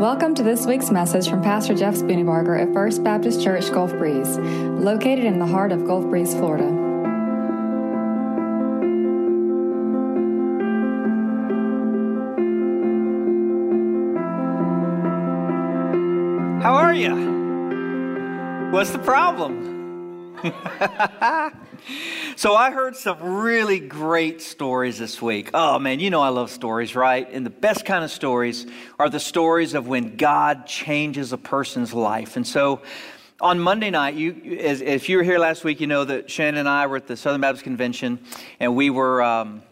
Welcome to this week's message from Pastor Jeff Spooneybarger at First Baptist Church Gulf Breeze, located in the heart of Gulf Breeze, Florida. How are you? What's the problem? so I heard some really great stories this week. Oh man, you know I love stories, right? And the best kind of stories are the stories of when God changes a person's life. And so on Monday night, you, as, if you were here last week, you know that Shannon and I were at the Southern Baptist Convention, and we were um,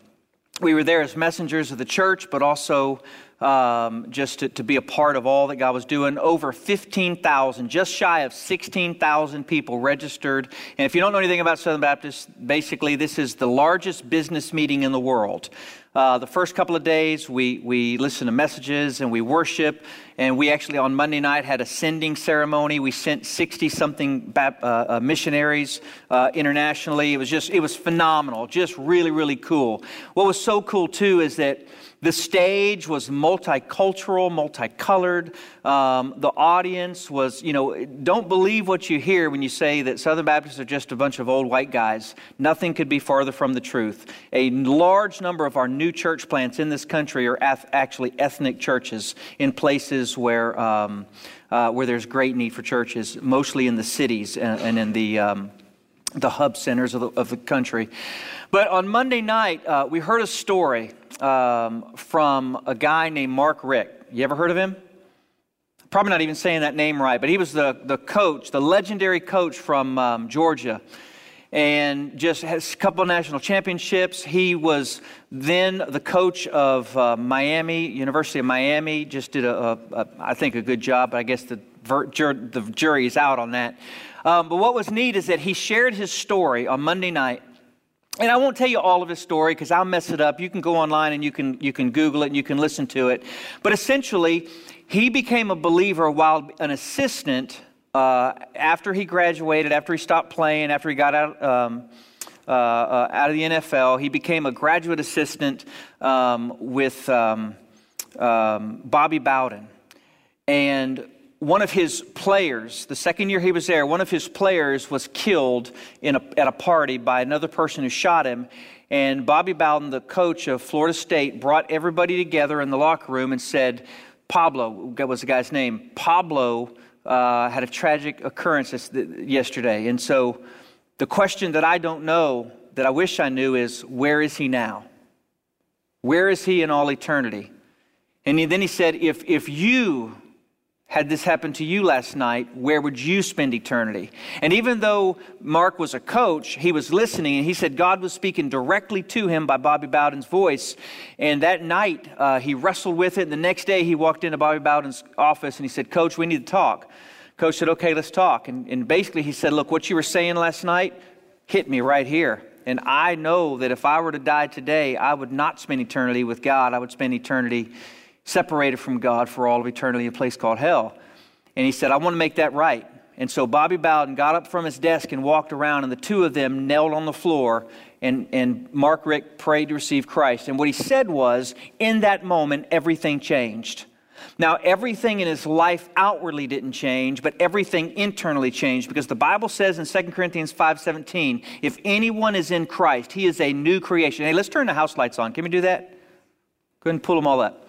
we were there as messengers of the church, but also um, just to, to, be a part of all that God was doing. Over 15,000, just shy of 16,000 people registered. And if you don't know anything about Southern Baptist, basically, this is the largest business meeting in the world. Uh, the first couple of days, we, we listen to messages and we worship. And we actually, on Monday night, had a sending ceremony. We sent 60 something uh, uh, missionaries uh, internationally. It was just, it was phenomenal, just really, really cool. What was so cool, too, is that the stage was multicultural, multicolored. Um, the audience was, you know, don't believe what you hear when you say that Southern Baptists are just a bunch of old white guys. Nothing could be farther from the truth. A large number of our new church plants in this country are actually ethnic churches in places where, um, uh, where there's great need for churches, mostly in the cities and, and in the, um, the hub centers of the, of the country. But on Monday night, uh, we heard a story um, from a guy named Mark Richt. You ever heard of him? Probably not even saying that name right, but he was the, the coach, the legendary coach from um, Georgia, and just has a couple national championships. He was then the coach of uh, Miami, University of Miami, just did, a, a, a, I think, a good job, but I guess the, the jury is out on that. Um, but what was neat is that he shared his story on Monday night and I won't tell you all of his story because I'll mess it up. You can go online and you can, you can Google it and you can listen to it. But essentially, he became a believer while an assistant uh, after he graduated, after he stopped playing, after he got out, um, uh, uh, out of the NFL. He became a graduate assistant um, with um, um Bobby Bowden. And one of his players, the second year he was there, one of his players was killed in a, at a party by another person who shot him. And Bobby Bowden, the coach of Florida State, brought everybody together in the locker room and said, Pablo, was the guy's name? Pablo uh, had a tragic occurrence yesterday. And so the question that I don't know, that I wish I knew, is where is he now? Where is he in all eternity? And then he said, if, if you had this happened to you last night, where would you spend eternity? And even though Mark was a coach, he was listening and he said God was speaking directly to him by Bobby Bowden's voice. And that night, uh, he wrestled with it. And the next day, he walked into Bobby Bowden's office and he said, Coach, we need to talk. Coach said, Okay, let's talk. And, and basically, he said, Look, what you were saying last night hit me right here. And I know that if I were to die today, I would not spend eternity with God, I would spend eternity separated from God for all of eternity in a place called hell. And he said, I want to make that right. And so Bobby Bowden got up from his desk and walked around, and the two of them knelt on the floor, and, and Mark Richt prayed to receive Christ. And what he said was, in that moment, everything changed. Now, everything in his life outwardly didn't change, but everything internally changed because the Bible says in 2 Corinthians 5:17, if anyone is in Christ, he is a new creation. Hey, let's turn the house lights on. Can we do that? Go ahead and pull them all up.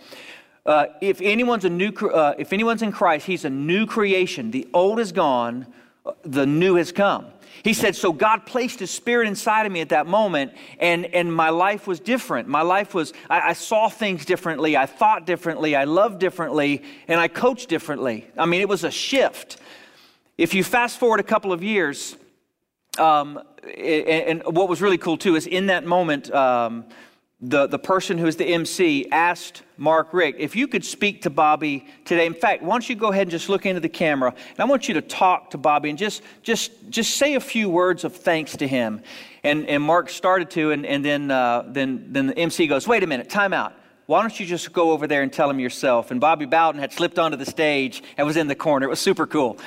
Uh, if anyone's a new, uh, if anyone's in Christ, he's a new creation. The old is gone, uh, the new has come. He said, so God placed his spirit inside of me at that moment, and, and my life was different. My life was, I, I saw things differently, I thought differently, I loved differently, and I coached differently. I mean, it was a shift. If you fast forward a couple of years, um, and, and, what was really cool too is in that moment, um, the, the person who is the MC asked Mark Richt, if you could speak to Bobby today. In fact, why don't you go ahead and just look into the camera, and I want you to talk to Bobby and just just just say a few words of thanks to him. And and Mark started to, and and then uh, then then the MC goes, wait a minute, time out. Why don't you just go over there and tell him yourself? And Bobby Bowden had slipped onto the stage and was in the corner. It was super cool.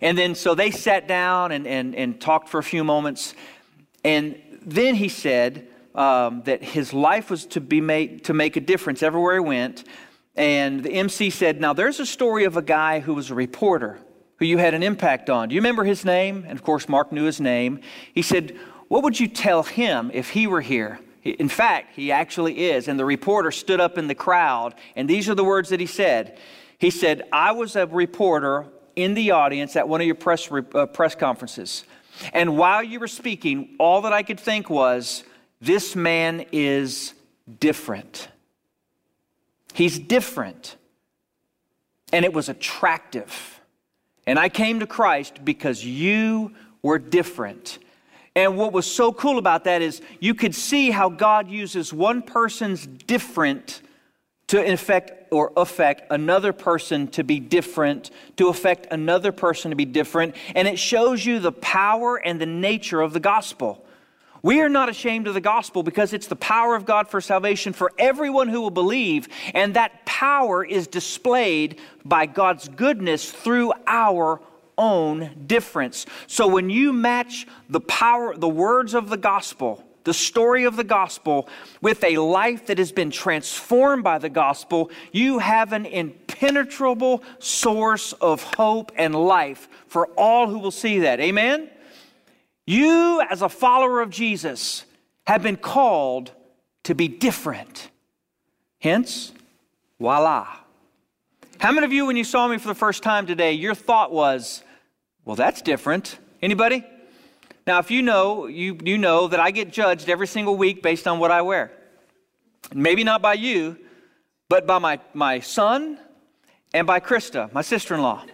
And then so they sat down and and, and talked for a few moments, and then he said um, that his life was to be made to make a difference everywhere he went, And the MC said, Now there's a story of a guy who was a reporter who you had an impact on. Do you remember his name? And of course, Mark knew his name. He said, What would you tell him if he were here? In fact, he actually is. And the reporter stood up in the crowd, and these are the words that he said. He said, I was a reporter in the audience at one of your press, uh, press conferences. And while you were speaking, all that I could think was, this man is different. He's different. And it was attractive. And I came to Christ because you were different. And what was so cool about that is you could see how God uses one person's different to affect or affect another person to be different, to affect another person to be different. And it shows you the power and the nature of the gospel. We are not ashamed of the gospel because it's the power of God for salvation for everyone who will believe. And that power is displayed by God's goodness through our own difference. So when you match the power, the words of the gospel, the story of the gospel with a life that has been transformed by the gospel, you have an impenetrable source of hope and life for all who will see that. Amen? You, as a follower of Jesus, have been called to be different. Hence, voila. How many of you, when you saw me for the first time today, your thought was, well, that's different? Anybody? Now, if you know, you, you know that I get judged every single week based on what I wear. Maybe not by you, but by my, my son and by Krista, my sister in law.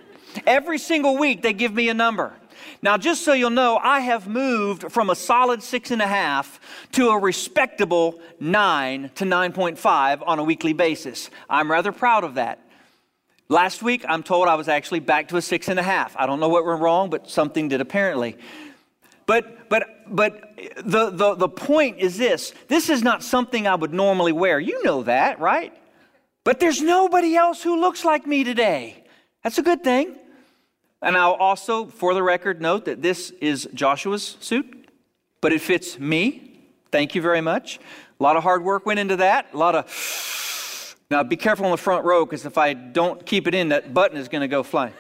Every single week, they give me a number. Now, just so you'll know, I have moved from a solid six and a half to a respectable nine to 9.5 on a weekly basis. I'm rather proud of that. Last week, I'm told I was actually back to a six and a half. I don't know what went wrong, but something did apparently. But, but, but the, the, the point is this this is not something I would normally wear. You know that, right? But there's nobody else who looks like me today. That's a good thing. And I'll also, for the record, note that this is Joshua's suit, but it fits me. Thank you very much. A lot of hard work went into that. A lot of. Now, be careful on the front row because if I don't keep it in, that button is going to go flying.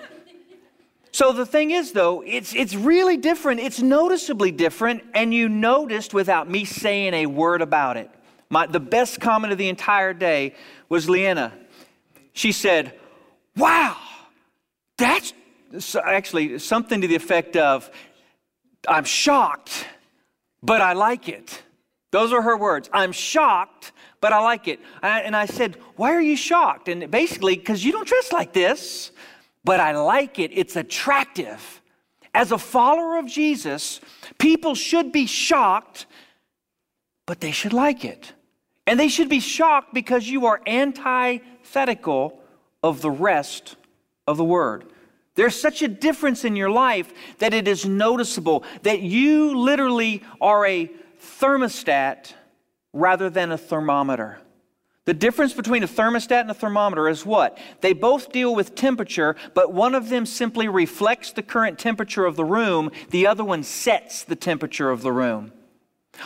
So the thing is, though, it's, it's really different. It's noticeably different, and you noticed without me saying a word about it. My, the best comment of the entire day was Leanna. She said, Wow, that's actually something to the effect of, I'm shocked, but I like it. Those are her words. I'm shocked, but I like it. And I said, Why are you shocked? And basically, because you don't dress like this but I like it. It's attractive. As a follower of Jesus, people should be shocked, but they should like it. And they should be shocked because you are antithetical of the rest of the word. There's such a difference in your life that it is noticeable that you literally are a thermostat rather than a thermometer. The difference between a thermostat and a thermometer is what? They both deal with temperature, but one of them simply reflects the current temperature of the room, the other one sets the temperature of the room.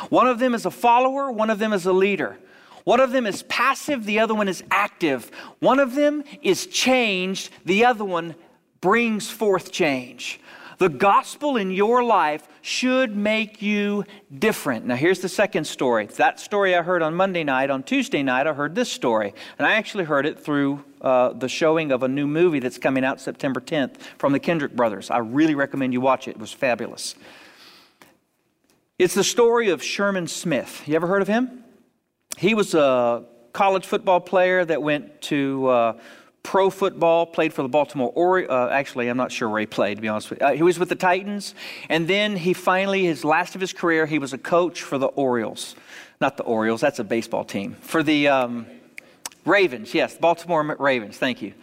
One of them is a follower, one of them is a leader. One of them is passive, the other one is active. One of them is changed, the other one brings forth change. The gospel in your life should make you different. Now, here's the second story. That story I heard on Monday night. On Tuesday night, I heard this story. And I actually heard it through uh, the showing of a new movie that's coming out September 10th from the Kendrick brothers. I really recommend you watch it, it was fabulous. It's the story of Sherman Smith. You ever heard of him? He was a college football player that went to. Uh, pro football, played for the Baltimore Orioles. Uh, actually, I'm not sure where he played, to be honest with you. Uh, he was with the Titans. And then he finally, his last of his career, he was a coach for the Orioles. Not the Orioles, that's a baseball team. For the um, Ravens, yes, Baltimore Ravens, thank you.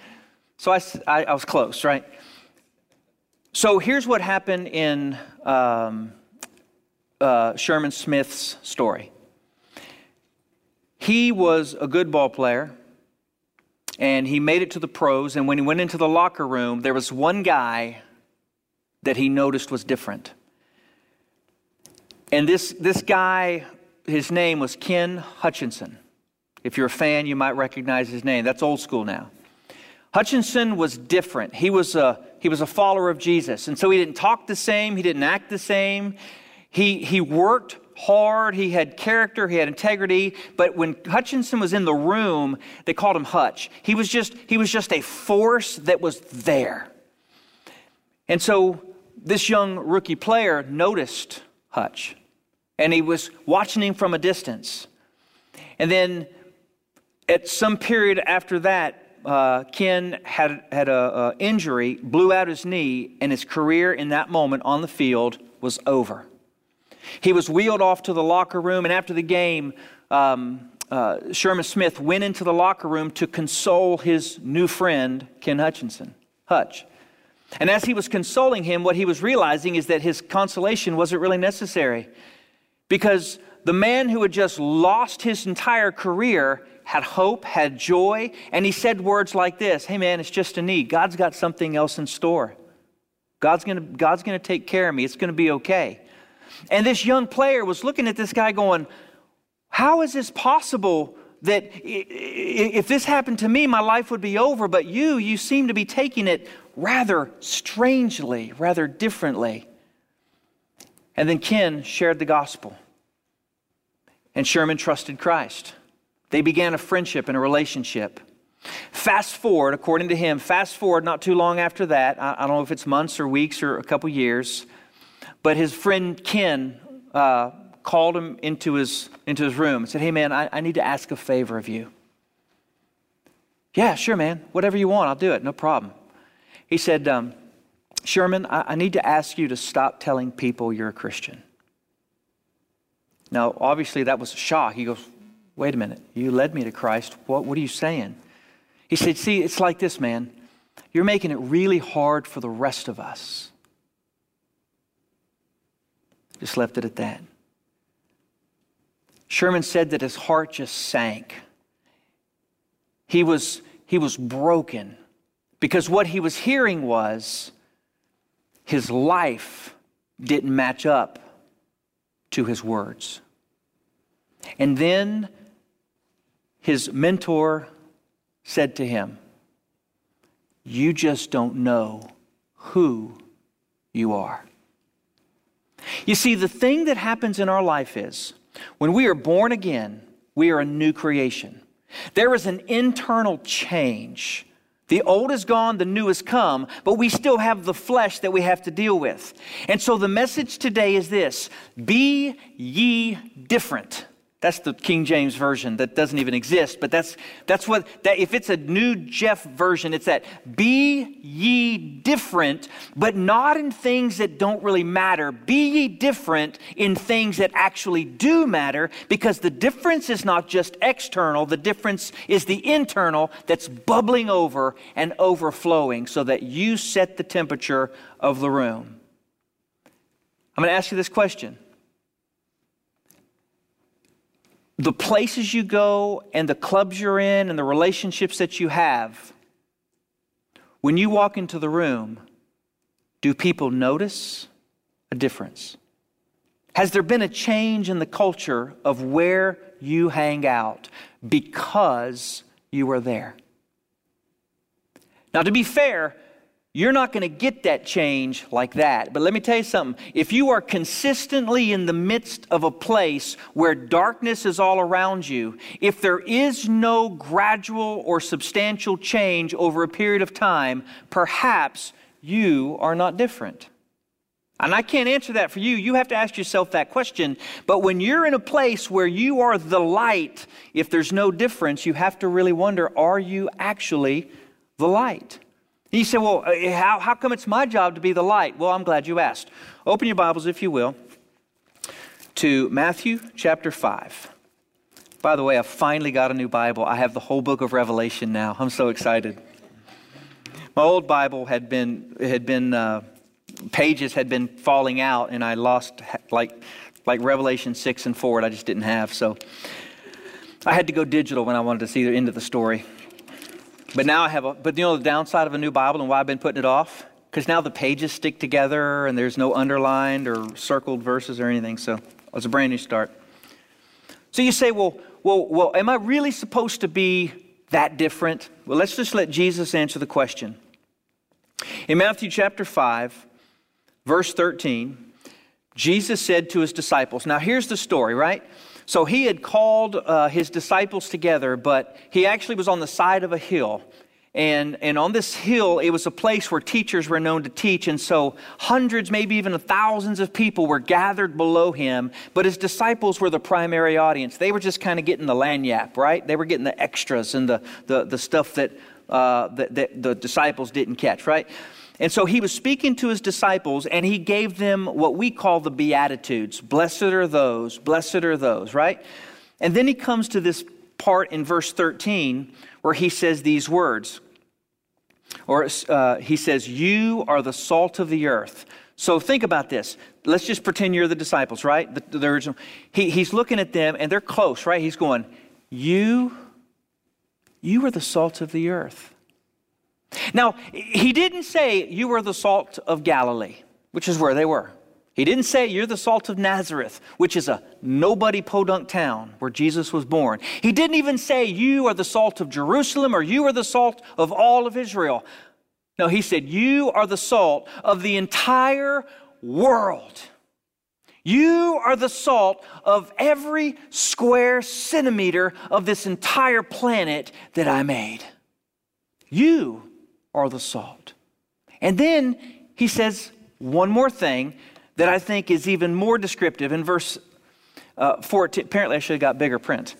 So I, I, I, was close, right? So here's what happened in um, uh, Sherman Smith's story. He was a good ball player and he made it to the pros. And when he went into the locker room, there was one guy that he noticed was different. And this, this guy, his name was Ken Hutchinson. If you're a fan, you might recognize his name. That's old school now. Hutchinson was different. He was a, he was a follower of Jesus. And so he didn't talk the same, he didn't act the same. He, he worked hard, he had character, he had integrity. But when Hutchinson was in the room, they called him Hutch. He was just, he was just a force that was there. And so this young rookie player noticed Hutch, and he was watching him from a distance. And then at some period after that, uh, Ken had, had an injury, blew out his knee, and his career in that moment on the field was over. He was wheeled off to the locker room, and after the game, um, uh, Sherman Smith went into the locker room to console his new friend, Ken Hutchinson, Hutch. And as he was consoling him, what he was realizing is that his consolation wasn't really necessary because the man who had just lost his entire career had hope, had joy, and he said words like this Hey, man, it's just a knee. God's got something else in store. God's going God's going to take care of me. It's going to be okay. And this young player was looking at this guy going, How is this possible that if this happened to me, my life would be over? But you, you seem to be taking it rather strangely, rather differently. And then Ken shared the gospel. And Sherman trusted Christ. They began a friendship and a relationship. Fast forward, according to him, fast forward not too long after that. I, don't know if it's months or weeks or a couple years, but his friend Ken uh, called him into his, into his room and said, Hey, man, I, I need to ask a favor of you. Yeah, sure, man. Whatever you want, I'll do it. No problem. He said, um, Sherman, I, I need to ask you to stop telling people you're a Christian. Now, obviously, that was a shock. He goes, Wait a minute. You led me to Christ. What, what are you saying? He said, See, it's like this, man. You're making it really hard for the rest of us. Just left it at that. Sherman said that his heart just sank. He was, he was broken because what he was hearing was his life didn't match up to his words. And then his mentor said to him, You just don't know who you are. You see, the thing that happens in our life is when we are born again, we are a new creation. There is an internal change the old is gone, the new has come, but we still have the flesh that we have to deal with. And so the message today is this Be ye different. That's the King James version that doesn't even exist, but that's, that's what, that if it's a new Jeff version, it's that be ye different, but not in things that don't really matter. Be ye different in things that actually do matter, because the difference is not just external, the difference is the internal that's bubbling over and overflowing so that you set the temperature of the room. I'm going to ask you this question the places you go and the clubs you're in and the relationships that you have, when you walk into the room, do people notice a difference? Has there been a change in the culture of where you hang out because you are there? Now, to be fair, you're not going to get that change like that. But let me tell you something. If you are consistently in the midst of a place where darkness is all around you, if there is no gradual or substantial change over a period of time, perhaps you are not different. And I can't answer that for you. You have to ask yourself that question. But when you're in a place where you are the light, if there's no difference, you have to really wonder are you actually the light? You said, well, uh, how, how come it's my job to be the light? Well, I'm glad you asked. Open your Bibles, if you will, to Matthew chapter 5. By the way, I finally got a new Bible. I have the whole book of Revelation now. I'm so excited. My old Bible had been, had been uh, pages had been falling out, and I lost like, like Revelation 6 and forward, I just didn't have. So I had to go digital when I wanted to see the end of the story. But now I have a, but you know the downside of a new Bible and why I've been putting it off? Because now the pages stick together and there's no underlined or circled verses or anything. So it's a brand new start. So you say, well, well, well, am I really supposed to be that different? Well, let's just let Jesus answer the question. In Matthew chapter 5, verse 13, Jesus said to his disciples, Now here's the story, right? So he had called uh, his disciples together, but he actually was on the side of a hill. And, and on this hill, it was a place where teachers were known to teach. And so hundreds, maybe even thousands of people were gathered below him. But his disciples were the primary audience. They were just kind of getting the lagniappe, right? They were getting the extras and the, the, the stuff that, uh, that, that the disciples didn't catch, right? And so he was speaking to his disciples and he gave them what we call the Beatitudes. Blessed are those, blessed are those, right? And then he comes to this part in verse 13 where he says these words or uh, he says, You are the salt of the earth. So think about this. Let's just pretend you're the disciples, right? The, the original. He, he's looking at them and they're close, right? He's going, You, you are the salt of the earth. Now, he didn't say you were the salt of Galilee, which is where they were. He didn't say you're the salt of Nazareth, which is a nobody podunk town where Jesus was born. He didn't even say you are the salt of Jerusalem or you are the salt of all of Israel. No, he said you are the salt of the entire world. You are the salt of every square centimeter of this entire planet that I made. You are the salt. And then he says one more thing that I think is even more descriptive in verse uh, 14. Apparently, I should have got bigger print.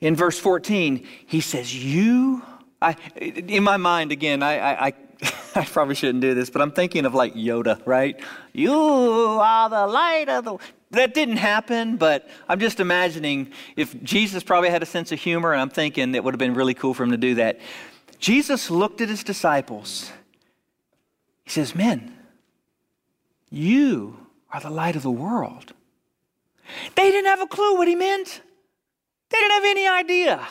In verse 14, he says, You, I, in my mind, again, I, I, I I probably shouldn't do this, but I'm thinking of like Yoda, right? You are the light of the. That didn't happen, but I'm just imagining if Jesus probably had a sense of humor, and I'm thinking it would have been really cool for him to do that. Jesus looked at his disciples. He says, Men, you are the light of the world. They didn't have a clue what he meant. They didn't have any idea.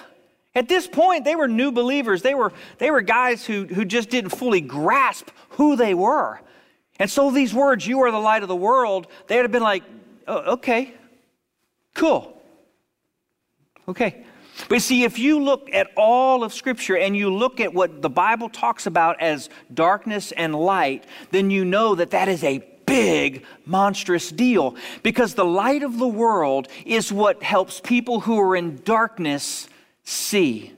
At this point, they were new believers. They were, they were guys who, who just didn't fully grasp who they were. And so these words, you are the light of the world, they'd have been like, oh, okay, cool. Okay. But see, if you look at all of Scripture and you look at what the Bible talks about as darkness and light, then you know that that is a big, monstrous deal because the light of the world is what helps people who are in darkness see.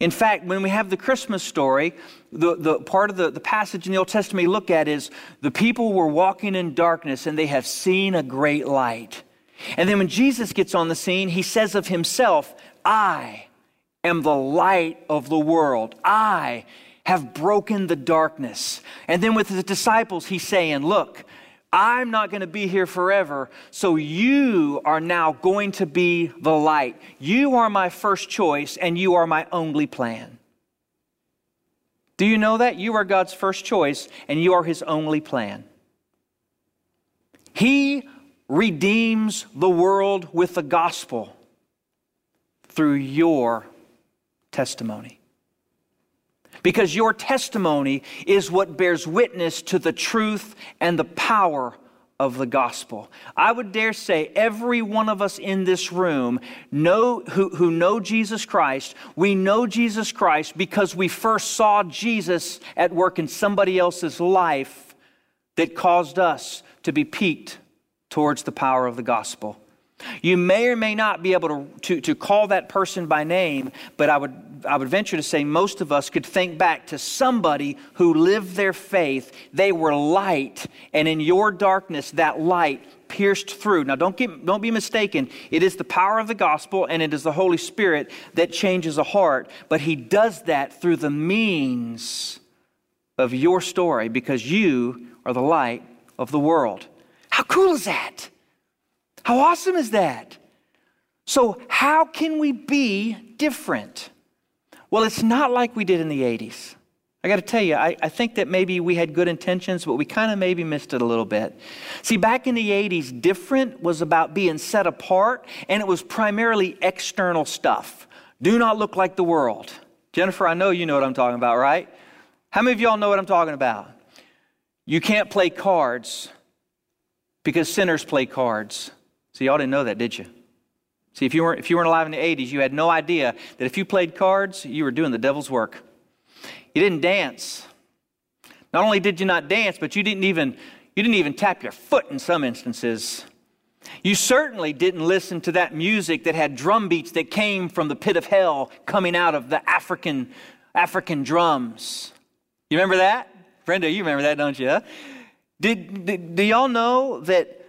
In fact, when we have the Christmas story, the, the part of the, the passage in the Old Testament we look at is the people were walking in darkness and they have seen a great light. And then when Jesus gets on the scene, he says of himself, I am the light of the world. I have broken the darkness. And then with the disciples, he's saying, Look, I'm not going to be here forever, so you are now going to be the light. You are my first choice, and you are my only plan. Do you know that? You are God's first choice, and you are his only plan. He redeems the world with the gospel through your testimony because your testimony is what bears witness to the truth and the power of the gospel. I would dare say every one of us in this room know who, who know Jesus Christ, we know Jesus Christ because we first saw Jesus at work in somebody else's life that caused us to be piqued towards the power of the gospel. You may or may not be able to, to, to, call that person by name, but I would, I would venture to say most of us could think back to somebody who lived their faith. They were light, and in your darkness, that light pierced through. Now, don't, get, don't be mistaken. It is the power of the gospel, and it is the Holy Spirit that changes a heart, but He does that through the means of your story because you are the light of the world. How cool is that? How awesome is that? So, how can we be different? Well, it's not like we did in the 80s. I got to tell you, I, I, think that maybe we had good intentions, but we kind of maybe missed it a little bit. See, back in the 80s, different was about being set apart, and it was primarily external stuff. Do not look like the world. Jennifer, I know you know what I'm talking about, right? How many of y'all know what I'm talking about? You can't play cards because sinners play cards. See, y'all didn't know that, did you? See, if you, weren't, if you weren't alive in the 80s, you had no idea that if you played cards, you were doing the devil's work. You didn't dance. Not only did you not dance, but you didn't even, you didn't even tap your foot in some instances. You certainly didn't listen to that music that had drum beats that came from the pit of hell coming out of the African, African drums. You remember that? Brenda, you remember that, don't you? Did, did, do y'all know that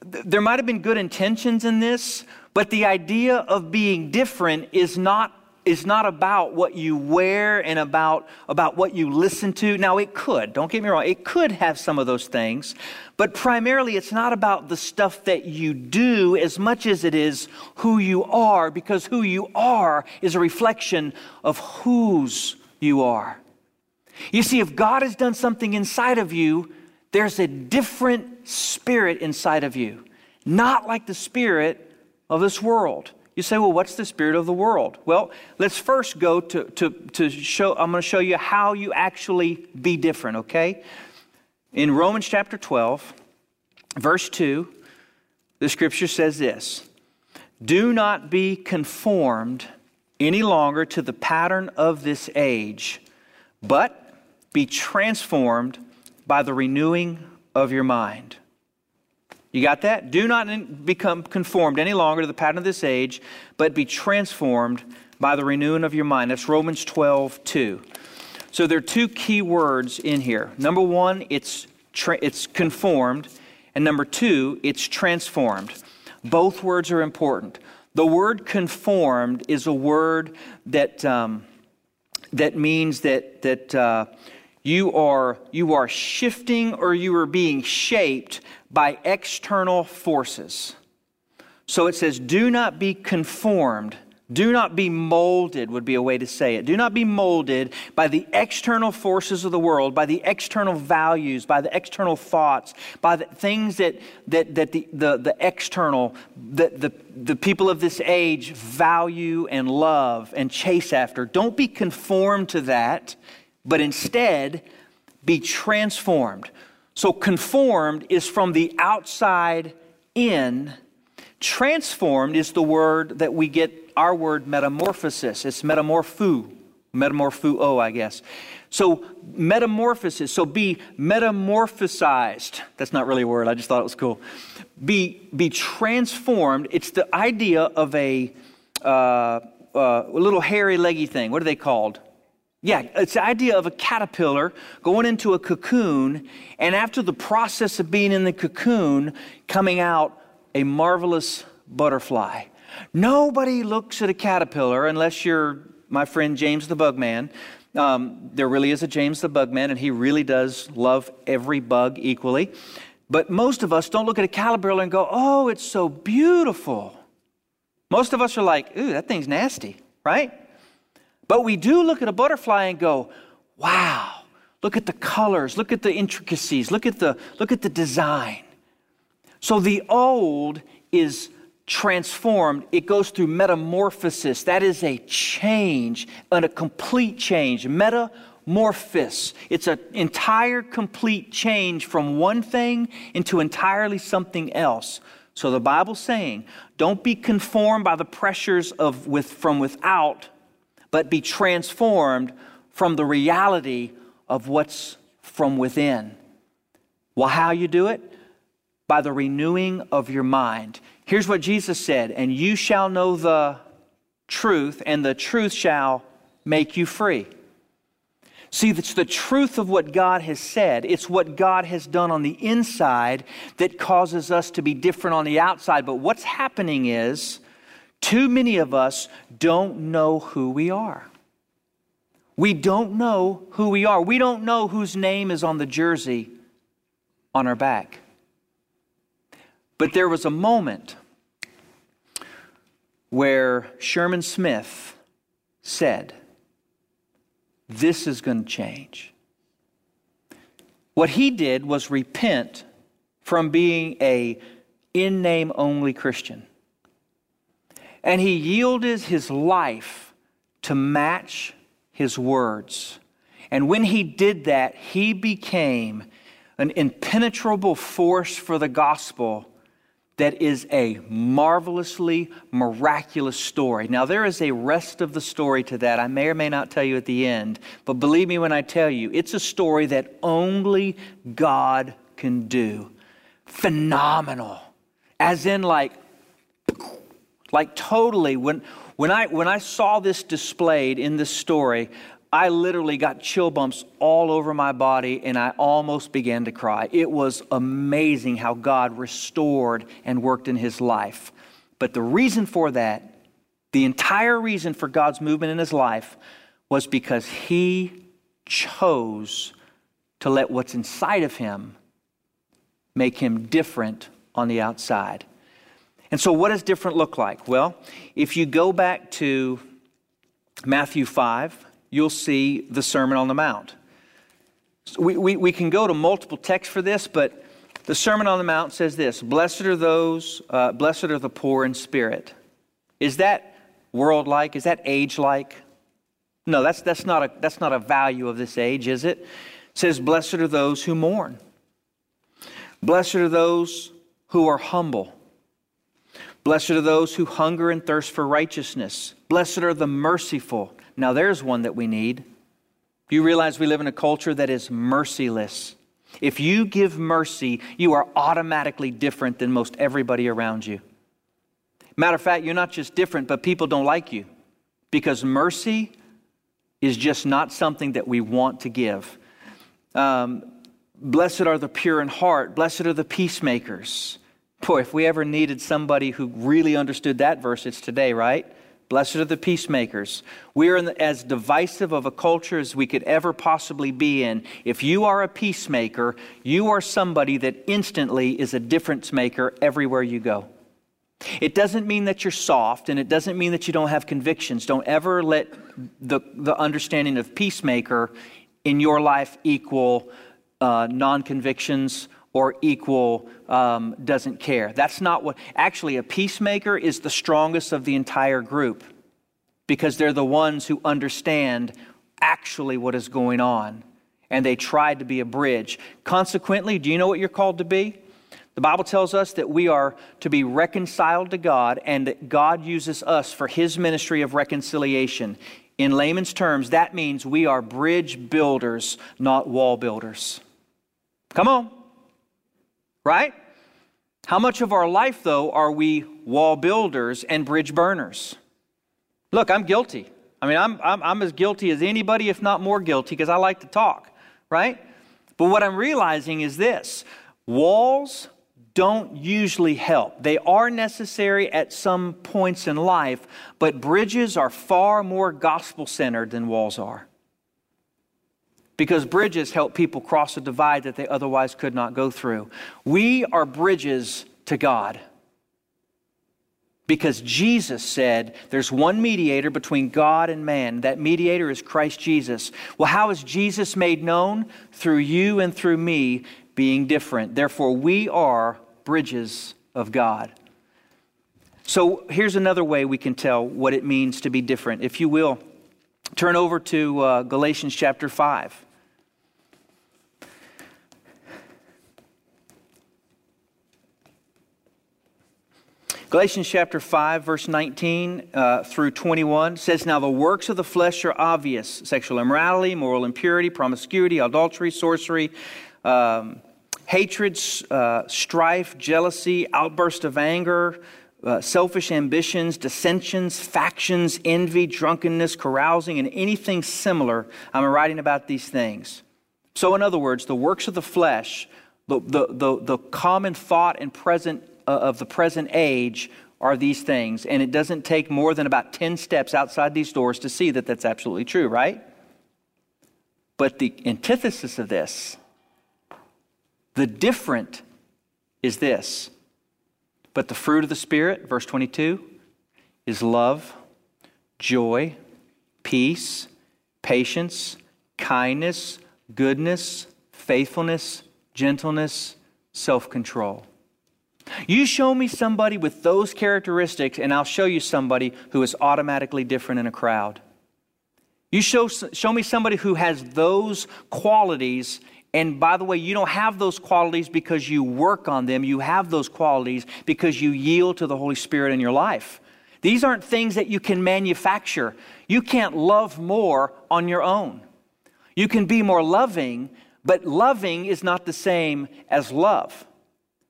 there might have been good intentions in this, but the idea of being different is not is not about what you wear and about, about what you listen to. Now, it could, don't get me wrong, it could have some of those things, but primarily it's not about the stuff that you do as much as it is who you are, because who you are is a reflection of whose you are. You see, if God has done something inside of you, there's a different spirit inside of you, not like the spirit of this world. You say, well, what's the spirit of the world? Well, let's first go to, to, to show, I'm going to show you how you actually be different, okay? In Romans chapter 12, verse 2, the scripture says this Do not be conformed any longer to the pattern of this age, but be transformed by the renewing of your mind. You got that? Do not become conformed any longer to the pattern of this age, but be transformed by the renewing of your mind. That's Romans 12, 2. So there are two key words in here. Number one, it's, tra- it's conformed, and number two, it's transformed. Both words are important. The word conformed is a word that, um, that means that, that uh, you, are, you are shifting or you are being shaped by external forces. So it says, do not be conformed. Do not be molded, would be a way to say it. Do not be molded by the external forces of the world, by the external values, by the external thoughts, by the things that, that, that the, the, the external, the, the, the people of this age value and love and chase after. Don't be conformed to that, but instead be transformed. So, conformed is from the outside in. Transformed is the word that we get our word metamorphosis. It's metamorpho, metamorpho, I guess. So, metamorphosis, so be metamorphosized. That's not really a word, I just thought it was cool. Be, be transformed. It's the idea of a, uh, uh, a little hairy, leggy thing. What are they called? Yeah, it's the idea of a caterpillar going into a cocoon, and after the process of being in the cocoon, coming out a marvelous butterfly. Nobody looks at a caterpillar unless you're my friend James the Bugman. Um, there really is a James the Bugman, and he really does love every bug equally. But most of us don't look at a caterpillar and go, oh, it's so beautiful. Most of us are like, ooh, that thing's nasty, right? But we do look at a butterfly and go, wow, look at the colors, look at the intricacies, look at the, look at the design. So the old is transformed, it goes through metamorphosis. That is a change and a complete change. Metamorphosis. It's an entire complete change from one thing into entirely something else. So the Bible's saying, don't be conformed by the pressures of with, from without but be transformed from the reality of what's from within. Well, how you do it? By the renewing of your mind. Here's what Jesus said, and you shall know the truth, and the truth shall make you free. See, it's the truth of what God has said. It's what God has done on the inside that causes us to be different on the outside. But what's happening is too many of us don't know who we are. We don't know who we are. We don't know whose name is on the jersey on our back. But there was a moment where Sherman Smith said, This is going to change. What he did was repent from being a in name only Christian and he yielded his life to match his words. And when he did that, he became an impenetrable force for the gospel that is a marvelously miraculous story. Now, there is a rest of the story to that. I may or may not tell you at the end, but believe me when I tell you, it's a story that only God can do. Phenomenal. As in, like, like totally. When, when, I, when I saw this displayed in this story, I literally got chill bumps all over my body and I almost began to cry. It was amazing how God restored and worked in his life. But the reason for that, the entire reason for God's movement in his life, was because he chose to let what's inside of him make him different on the outside. And so, what does different look like? Well, if you go back to Matthew 5, you'll see the Sermon on the Mount. We, we, we can go to multiple texts for this, but the Sermon on the Mount says this Blessed are those, uh, blessed are the poor in spirit. Is that world like? Is that age like? No, that's, that's, not a, that's not a value of this age, is it? It says, Blessed are those who mourn. Blessed are those who are humble. Blessed are those who hunger and thirst for righteousness. Blessed are the merciful, now, there's one that we need. You realize we live in a culture that is merciless. If you give mercy, you are automatically different than most everybody around you. Matter of fact, you're not just different, but people don't like you because mercy is just not something that we want to give. Um, blessed are the pure in heart, blessed are the peacemakers. Boy, if we ever needed somebody who really understood that verse, it's today, right? Blessed are the peacemakers. We are the, as divisive of a culture as we could ever possibly be in. If you are a peacemaker, you are somebody that instantly is a difference maker everywhere you go. It doesn't mean that you're soft, and it doesn't mean that you don't have convictions. Don't ever let the, the understanding of peacemaker in your life equal uh, non convictions or equal um, doesn't care. That's not what, actually, a peacemaker is the strongest of the entire group because they're the ones who understand actually what is going on and they tried to be a bridge. Consequently, do you know what you're called to be? The Bible tells us that we are to be reconciled to God and that God uses us for his ministry of reconciliation. In layman's terms, that means we are bridge builders, not wall builders. Come on right? How much of our life, though, are we wall builders and bridge burners? Look, I'm guilty. I mean, I'm, I'm, I'm as guilty as anybody, if not more guilty, because I like to talk, right? But what I'm realizing is this walls don't usually help. They are necessary at some points in life, but bridges are far more gospel centered than walls are because bridges help people cross a divide that they otherwise could not go through. We are bridges to God. Because Jesus said there's one mediator between God and man. That mediator is Christ Jesus. Well, how is Jesus made known? Through you and through me being different. Therefore, we are bridges of God. So here's another way we can tell what it means to be different. If you will, turn over to uh, Galatians chapter 5. Galatians chapter 5, verse 19 uh, through 21 says, Now the works of the flesh are obvious sexual immorality, moral impurity, promiscuity, adultery, sorcery, um, hatred, uh, strife, jealousy, outburst of anger, uh, selfish ambitions, dissensions, factions, envy, drunkenness, carousing, and anything similar. I'm writing about these things. So, in other words, the works of the flesh, the, the, the, the common thought and present Uh, of the present age are these things. And it doesn't take more than about 10 steps outside these doors to see that that's absolutely true, right? But the antithesis of this, the different, is this. But the fruit of the Spirit, verse 22, is love, joy, peace, patience, kindness, goodness, faithfulness, gentleness, self control. You show me somebody with those characteristics, and I'll show you somebody who is automatically different in a crowd. You show, show me somebody who has those qualities, And by the way, you don't have those qualities because you work on them. You have those qualities because you yield to the Holy Spirit in your life. These aren't things that you can manufacture. You can't love more on your own. You can be more loving, but loving is not the same as love.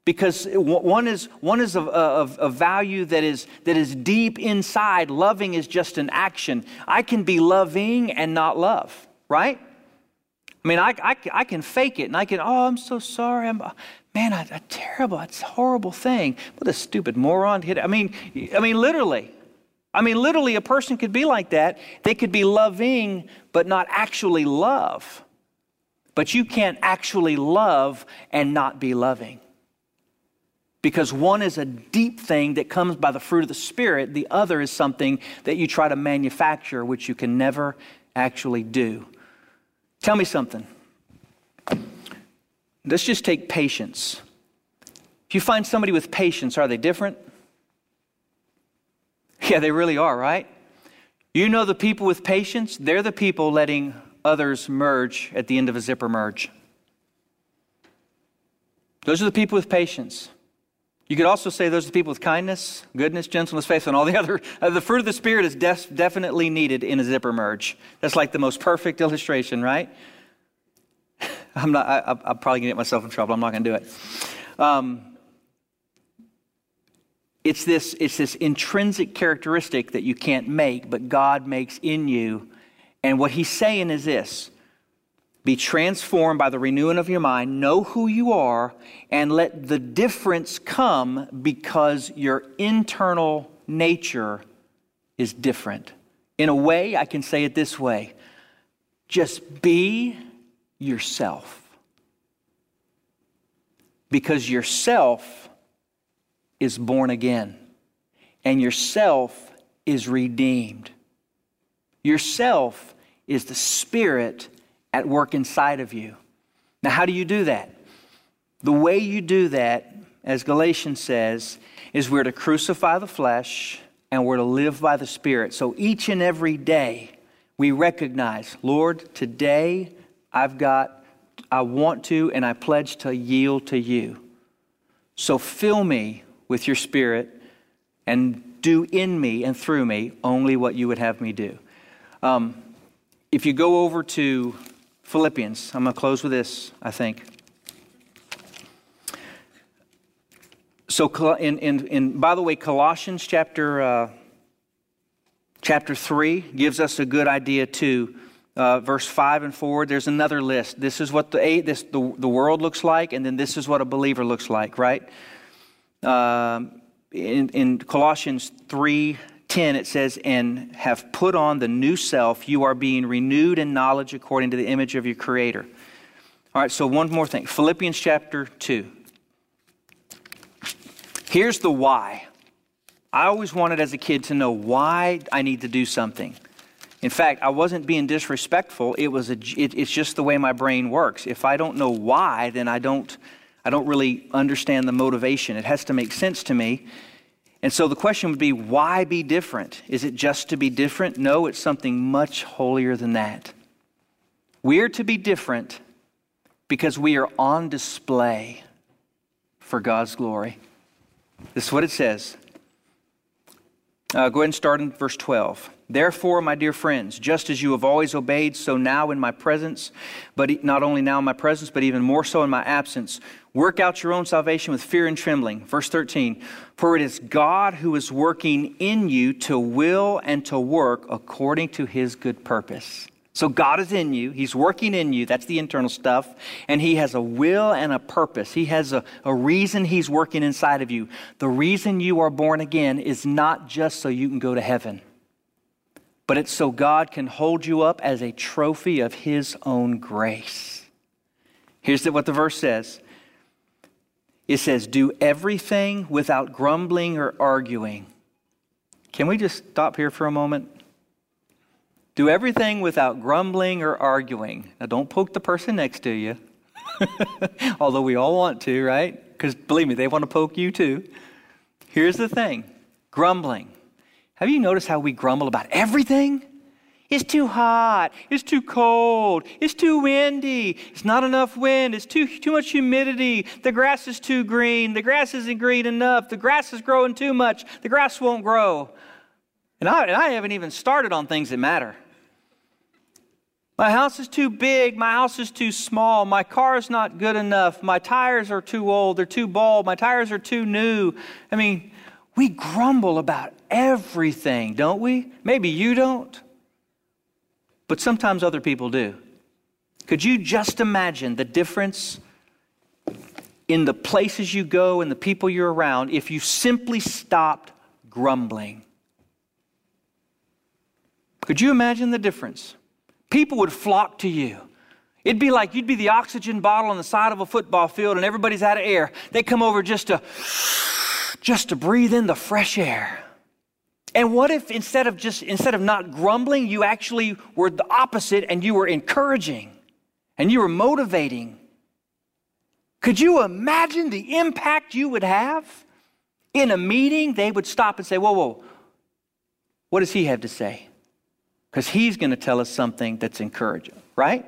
Because one is, one is a, a uh, value that is, that is deep inside. Loving is just an action. I can be loving and not love, right? I mean, I, I, I can fake it and I can, oh, I'm so sorry. I'm, uh, man, I, I terrible, it's a horrible thing. What a stupid moron. Hit. I mean, I mean, literally. I mean, literally, a person could be like that. They could be loving, but not actually love. But you can't actually love and not be loving. Because one is a deep thing that comes by the fruit of the Spirit, the other is something that you try to manufacture, which you can never actually do. Tell me something. Let's just take patience. If you find somebody with patience, are they different? Yeah, they really are, right? You know the people with patience, they're the people letting others merge at the end of a zipper merge. Those are the people with patience. You could also say those are people with kindness, goodness, gentleness, faith, and all the other. Uh, the fruit of the Spirit is def- definitely needed in a zipper merge. That's like the most perfect illustration, right? I'm not. I, am probably gonna get myself in trouble. I'm not gonna do it. Um, it's this. It's this intrinsic characteristic that you can't make, but God makes in you. And what He's saying is this: be transformed by the renewing of your mind, know who you are, and let the difference come because your internal nature is different. In a way, I can say it this way just be yourself. Because yourself is born again, and yourself is redeemed. Yourself is the spirit at work inside of you. Now, how do you do that? The way you do that, as Galatians says, is we're to crucify the flesh and we're to live by the Spirit. So each and every day, we recognize, Lord, today I've got, I want to, and I pledge to yield to you. So fill me with your Spirit and do in me and through me only what you would have me do. Um, if you go over to Philippians. I'm going to close with this, I think. So, in, in, in, by the way, Colossians chapter, uh, chapter 3 gives us a good idea too. Uh, verse 5 and forward, there's another list. This is what the, eight, this, the, the world looks like, and then this is what a believer looks like, right? Um, in, in Colossians 3 10, it says, and have put on the new self, you are being renewed in knowledge according to the image of your Creator. All right, so one more thing Philippians chapter 2. Here's the why. I always wanted as a kid to know why I need to do something. In fact, I wasn't being disrespectful. It was a, it, it's just the way my brain works. If I don't know why, then I don't, I don't really understand the motivation. It has to make sense to me. And so the question would be why be different? Is it just to be different? No, it's something much holier than that. We are to be different because we are on display for God's glory. This is what it says. Uh, go ahead and start in verse 12. Therefore, my dear friends, just as you have always obeyed, so now in my presence, but not only now in my presence, but even more so in my absence, work out your own salvation with fear and trembling. Verse 13, for it is God who is working in you to will and to work according to his good purpose. So God is in you. He's working in you. That's the internal stuff. And He has a will and a purpose. He has a, a reason He's working inside of you. The reason you are born again is not just so you can go to heaven but it's so God can hold you up as a trophy of His own grace. Here's what the verse says it says, Do everything without grumbling or arguing. Can we just stop here for a moment? Do everything without grumbling or arguing. Now, don't poke the person next to you, although we all want to, right? Because believe me, they want to poke you too. Here's the thing grumbling have you noticed how we grumble about everything? It's too hot. It's too cold. It's too windy. It's not enough wind. It's too, too much humidity. The grass is too green. The grass isn't green enough. The grass is growing too much. The grass won't grow. And I, and I haven't even started on things that matter. My house is too big. My house is too small. My car is not good enough. My tires are too old. They're too bald. My tires are too new. I mean, we grumble about everything, don't we? Maybe you don't but sometimes other people do. Could you just imagine the difference in the places you go and the people you're around if you simply stopped grumbling? Could you imagine the difference? People would flock to you. It'd be like you'd be the oxygen bottle on the side of a football field and everybody's out of air. They come over just to just to breathe in the fresh air. And what if instead of just instead of not grumbling, you actually were the opposite and you were encouraging and you were motivating? Could you imagine the impact you would have? In a meeting, they would stop and say, Whoa, whoa, what does he have to say? Because he's going to tell us something that's encouraging, right?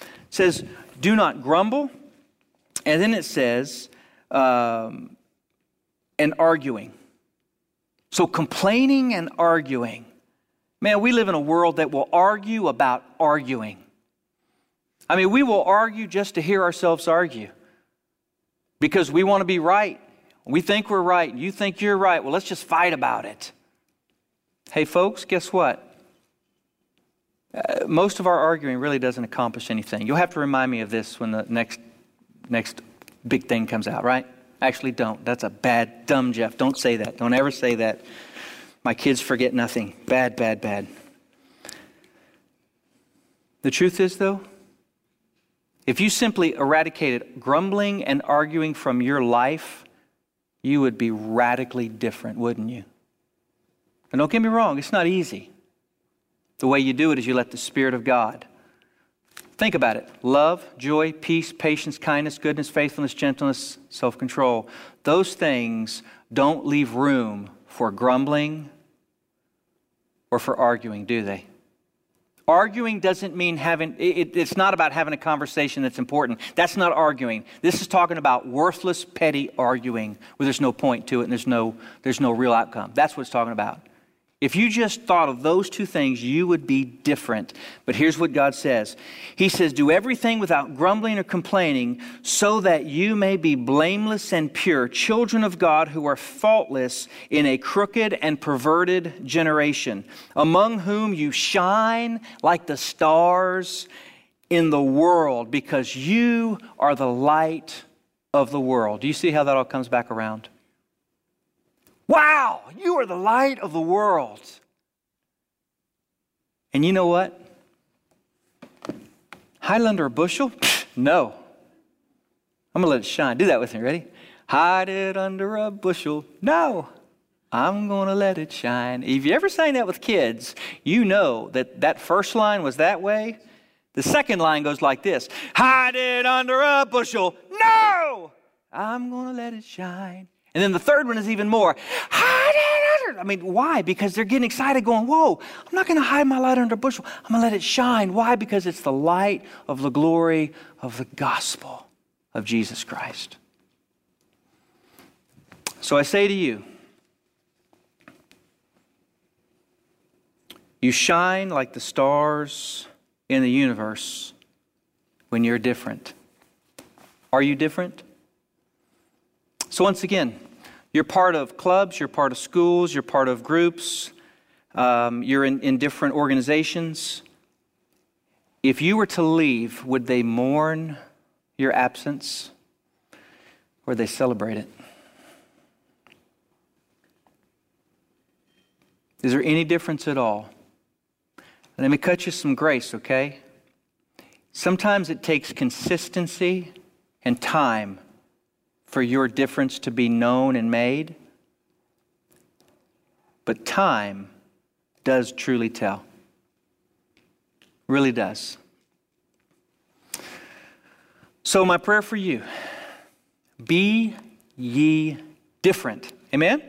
It says, Do not grumble. And then it says, um, and arguing. So, complaining and arguing. Man, we live in a world that will argue about arguing. I mean, we will argue just to hear ourselves argue because we want to be right. We think we're right. You think you're right. Well, let's just fight about it. Hey, folks, guess what? Uh, most of our arguing really doesn't accomplish anything. You'll have to remind me of this when the next, next big thing comes out, right? Actually, don't. That's a bad, dumb Jeff. Don't say that. Don't ever say that. My kids forget nothing. Bad, bad, bad. The truth is, though, if you simply eradicated grumbling and arguing from your life, you would be radically different, wouldn't you? And don't get me wrong, it's not easy. The way you do it is you let the Spirit of God Think about it love, joy, peace, patience, kindness, goodness, faithfulness, gentleness, self control. Those things don't leave room for grumbling or for arguing, do they? Arguing doesn't mean having, it, it's not about having a conversation that's important. That's not arguing. This is talking about worthless, petty arguing where there's no point to it and there's no, there's no real outcome. That's what it's talking about. If you just thought of those two things, you would be different. But here's what God says He says, Do everything without grumbling or complaining, so that you may be blameless and pure, children of God who are faultless in a crooked and perverted generation, among whom you shine like the stars in the world, because you are the light of the world. Do you see how that all comes back around? Wow, you are the light of the world. And you know what? Hide under a bushel? no. I'm going to let it shine. Do that with me. Ready? Hide it under a bushel. No. I'm going to let it shine. If you ever sang that with kids, you know that that first line was that way. The second line goes like this Hide it under a bushel. No. I'm going to let it shine. And then the third one is even more. I mean, why? Because they're getting excited, going, Whoa, I'm not going to hide my light under a bushel. I'm going to let it shine. Why? Because it's the light of the glory of the gospel of Jesus Christ. So I say to you, you shine like the stars in the universe when you're different. Are you different? So, once again, you're part of clubs, you're part of schools, you're part of groups, um, you're in, in different organizations. If you were to leave, would they mourn your absence or they celebrate it? Is there any difference at all? Let me cut you some grace, okay? Sometimes it takes consistency and time for your difference to be known and made. But time does truly tell. Really does. So, my prayer for you be ye different. Amen?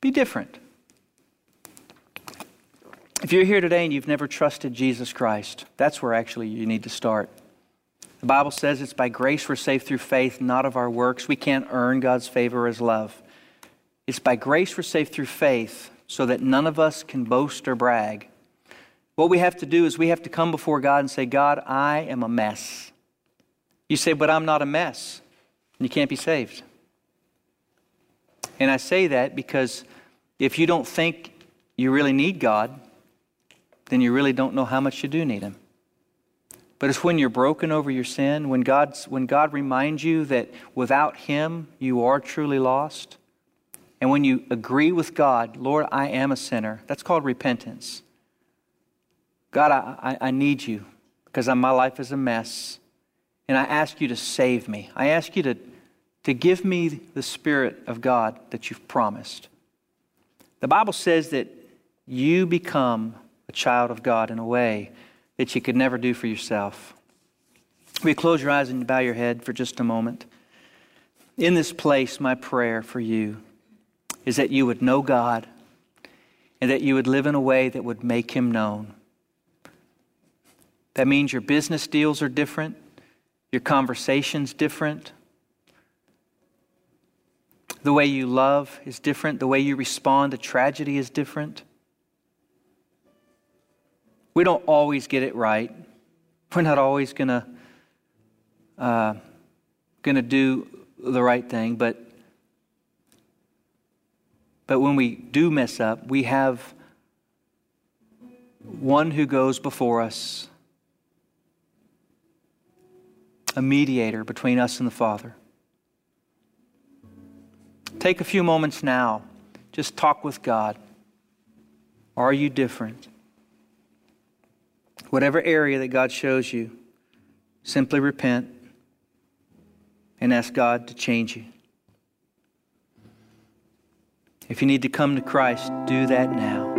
Be different. If you're here today and you've never trusted Jesus Christ, that's where actually you need to start. The Bible says it's by grace we're saved through faith, not of our works. We can't earn God's favor as love. It's by grace we're saved through faith so that none of us can boast or brag. What we have to do is we have to come before God and say, God, I am a mess. You say, but I'm not a mess. And you can't be saved. And I say that because if you don't think you really need God, then you really don't know how much you do need Him. But it's when you're broken over your sin, when, God's, when God reminds you that without Him you are truly lost, and when you agree with God, Lord, I am a sinner, that's called repentance. God, I, I, I need you because my life is a mess, and I ask you to save me. I ask you to, to give me the Spirit of God that you've promised. The Bible says that you become a child of God in a way that you could never do for yourself. You close your eyes and bow your head for just a moment? In this place, my prayer for you is that you would know God and that you would live in a way that would make Him known. That means your business deals are different, your conversations different. The way you love is different, the way you respond to tragedy is different. We don't always get it right. We're not always going to uh, going to do the right thing, but but when we do mess up, we have one who goes before us, a mediator between us and the Father. Take a few moments now. Just talk with God. Are you different? Whatever area that God shows you, simply repent and ask God to change you. If you need to come to Christ, do that now.